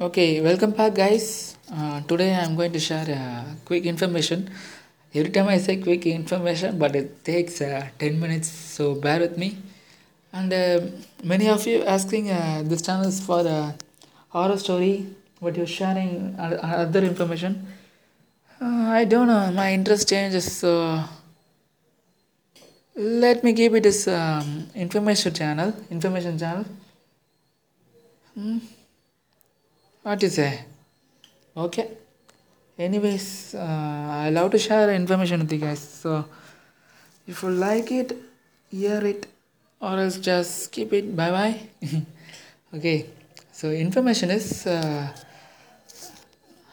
Okay, welcome back, guys. Uh, today I'm going to share a quick information. Every time I say quick information, but it takes uh, 10 minutes, so bear with me. And uh, many of you asking uh, this channel is for the horror story, but you're sharing other information. Uh, I don't know, my interest changes, so let me keep it as um, information channel. Information channel. Hmm, what you say? Okay. Anyways, uh, I love to share information with you guys. So if you like it, hear it, or else just keep it. Bye bye. okay. So information is. Uh,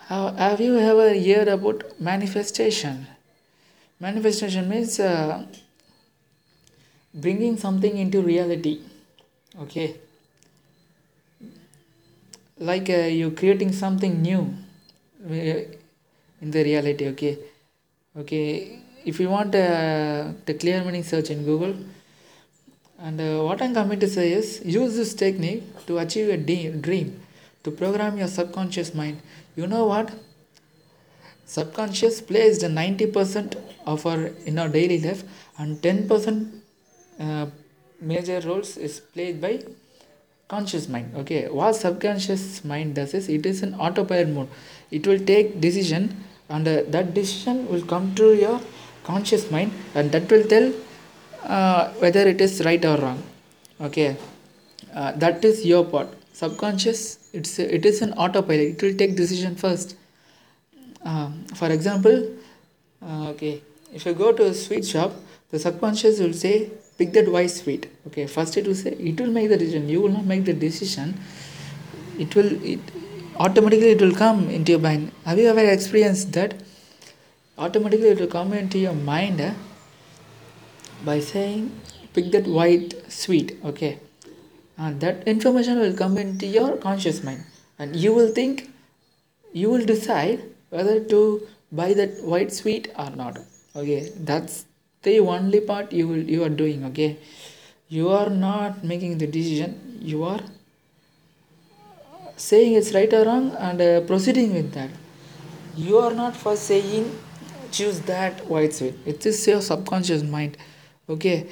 how, have you ever heard about manifestation? Manifestation means uh, bringing something into reality. Okay. Like uh, you creating something new uh, in the reality. Okay. Okay. If you want uh, the clear meaning, search in Google. And uh, what I'm coming to say is use this technique to achieve a de- dream, to program your subconscious mind. You know what? Subconscious plays the 90% of our in our daily life, and 10% uh, major roles is played by conscious mind. Okay, what subconscious mind does is it is an autopilot mode. It will take decision, and uh, that decision will come to your conscious mind, and that will tell uh, whether it is right or wrong okay uh, that is your part subconscious it's it is an autopilot it will take decision first um, for example uh, okay if you go to a sweet shop the subconscious will say pick that white sweet okay? First it will say it will make the decision. You will not make the decision. It will it automatically it will come into your mind. Have you ever experienced that? Automatically it will come into your mind eh, by saying pick that white sweet okay? And that information will come into your conscious mind. And you will think you will decide whether to buy that white sweet or not okay? That's the only part you will you are doing okay? You are not making the decision. You are saying it's right or wrong and uh, proceeding with that. You are not first saying choose that white sweet it is your subconscious mind okay?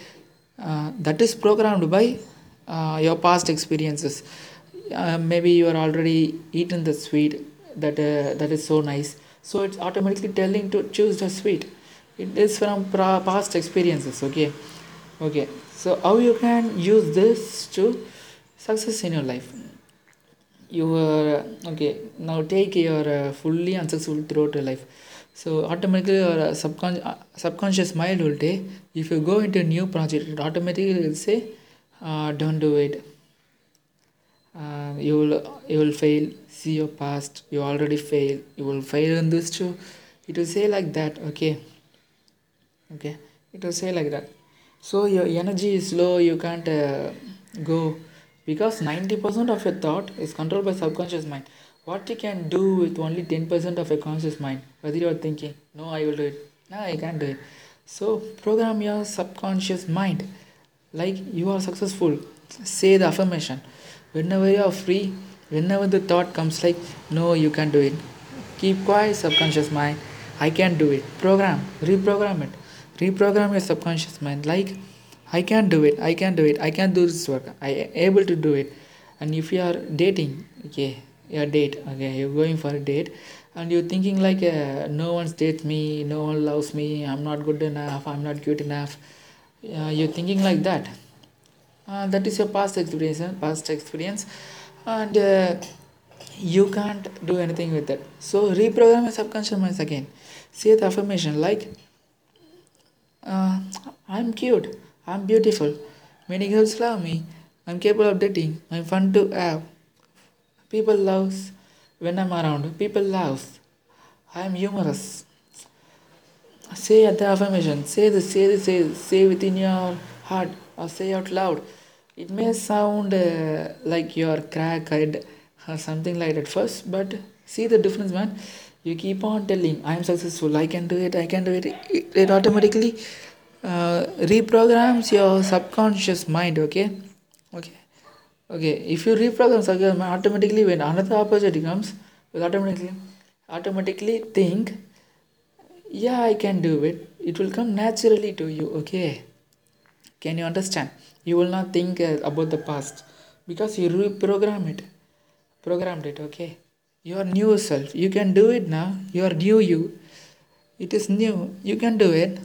Uh, that is programmed by uh, your past experiences. Uh, maybe you are already eaten the sweet that uh, that is so nice. So it's automatically telling to choose the sweet it is from past experiences okay? Okay so how you can use this to success in your life? You are okay now take your uh, fully unsuccessful throughout your life. So automatically your uh, subcon- uh, subconscious mind will take if you go into a new project it automatically will say uh, don't do it. Uh, you will you will fail see your past you already failed you will fail in this too. It will say like that okay okay. It will say like that. So your energy is low you can't uh, go. Because 90% of your thought is controlled by subconscious mind. What you can do with only 10% of your conscious mind? Whether you are thinking? No i will do it. No i can't do it. So program your subconscious mind. Like you are successful. Say the affirmation. Whenever you are free whenever the thought comes like no you can't do it. Keep quiet subconscious mind. I can do it. Program. Reprogram it reprogram your subconscious mind like i can do it i can do it i can do this work i am able to do it. And if you are dating okay your date okay you're going for a date and you're thinking like uh, no one's dates me no one loves me i'm not good enough i'm not cute enough uh, you're thinking like that. Uh, that is your past experience past experience and uh, you can't do anything with that. So reprogram your subconscious mind again. Say the affirmation like uh, i'm cute. I'm beautiful. Many girls love me. I'm capable of dating. I'm fun to have. People loves when i'm around. People loves. I'm humorous. Say the affirmation. Say this say this say, this, say within your heart or say out loud. It may sound uh, like you're crackhead or something like that first but see the difference man you keep on telling i am successful i can do it i can do it it, it automatically uh, reprograms your subconscious mind okay okay Okay, if you reprogram subconscious mind, automatically when another opportunity comes, you automatically automatically think, yeah, I can do it. It will come naturally to you. Okay, can you understand? You will not think uh, about the past because you reprogram it, programmed it. Okay, your new self. You can do it now. Your new you. It is new. You can do it.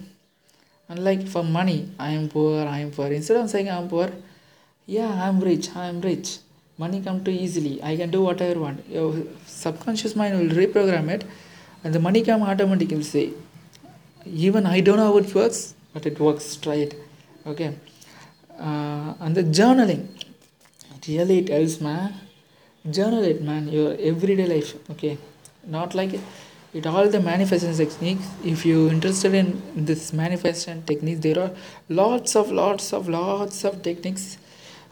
Unlike for money, I am poor. I am poor. Instead of saying I am poor yeah i'm rich i'm rich money come too easily i can do whatever i want your subconscious mind will reprogram it and the money come automatically say even i don't know how it works but it works try it okay uh, and the journaling really it helps man journal it man your everyday life okay? Not like it all the manifestation techniques. If you interested in this manifestation techniques there are lots of lots of lots of techniques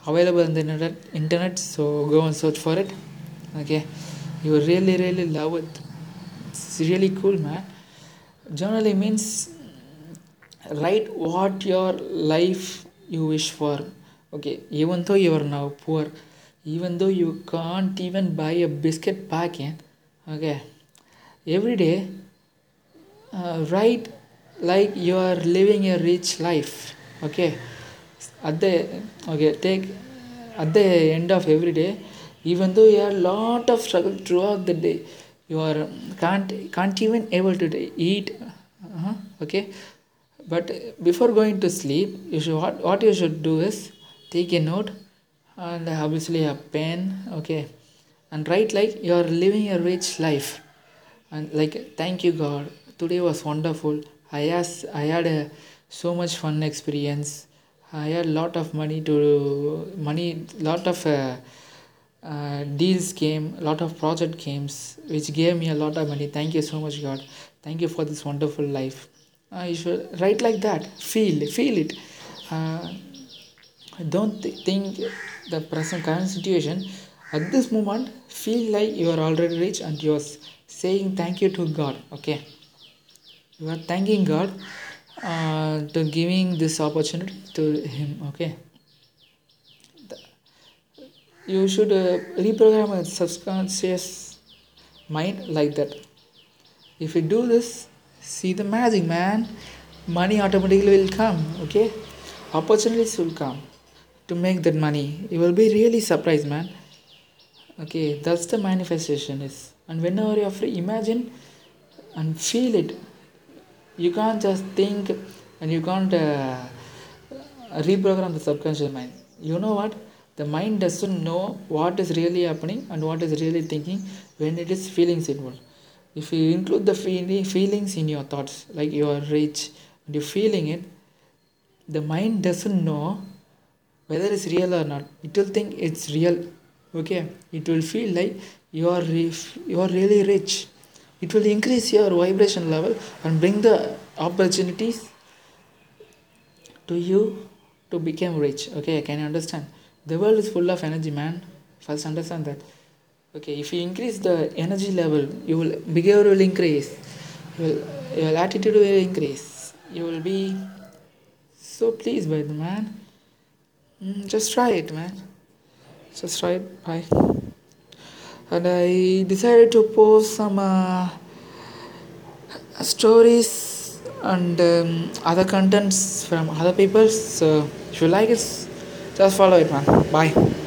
available on the internet, internet so go and search for it okay? You really really love it. It's really cool man. Journaling means write what your life you wish for okay? Even though you are now poor even though you can't even buy a biscuit packet okay every day uh, write like you are living a rich life okay at the okay take at the end of every day even though you have a lot of struggle throughout the day you are can't can't even able to eat uh, okay but before going to sleep you should what, what you should do is take a note and obviously a pen okay. And write like you are living a rich life. And like thank you god. Today was wonderful. I asked i had a so much fun experience. I had a lot of money to money lot of uh, uh, deals came lot of project games which gave me a lot of money. Thank you so much god. Thank you for this wonderful life. Uh, you should write like that. Feel feel it. Uh, don't th- think the present current situation at this moment feel like you are already rich and you're saying thank you to god okay? You are thanking god uh, to giving this opportunity to him okay? You should uh, reprogram a subconscious mind like that. If you do this see the magic man. Money automatically will come okay? Opportunities will come to make that money. You will be really surprised man. Okay that's the manifestation is. And whenever you're free imagine and feel it. You can't just think and you can't uh, reprogram the subconscious mind. You know what? The mind doesn't know what is really happening and what is really thinking when it is feelings involved. If you include the feeling, feelings in your thoughts like you are rich and you're feeling it the mind doesn't know whether it's real or not it will think it's real okay? It will feel like you are re- you are really rich. It will increase your vibration level and bring the opportunities to you to become rich okay? Can you understand? The world is full of energy man. First understand that. Okay if you increase the energy level you will behavior will increase. Will, your attitude will increase. You will be so pleased by the man mm, just try it man just try it bye and I decided to post some uh, stories and um, other contents from other people. So if you like it, just follow it, man. Bye.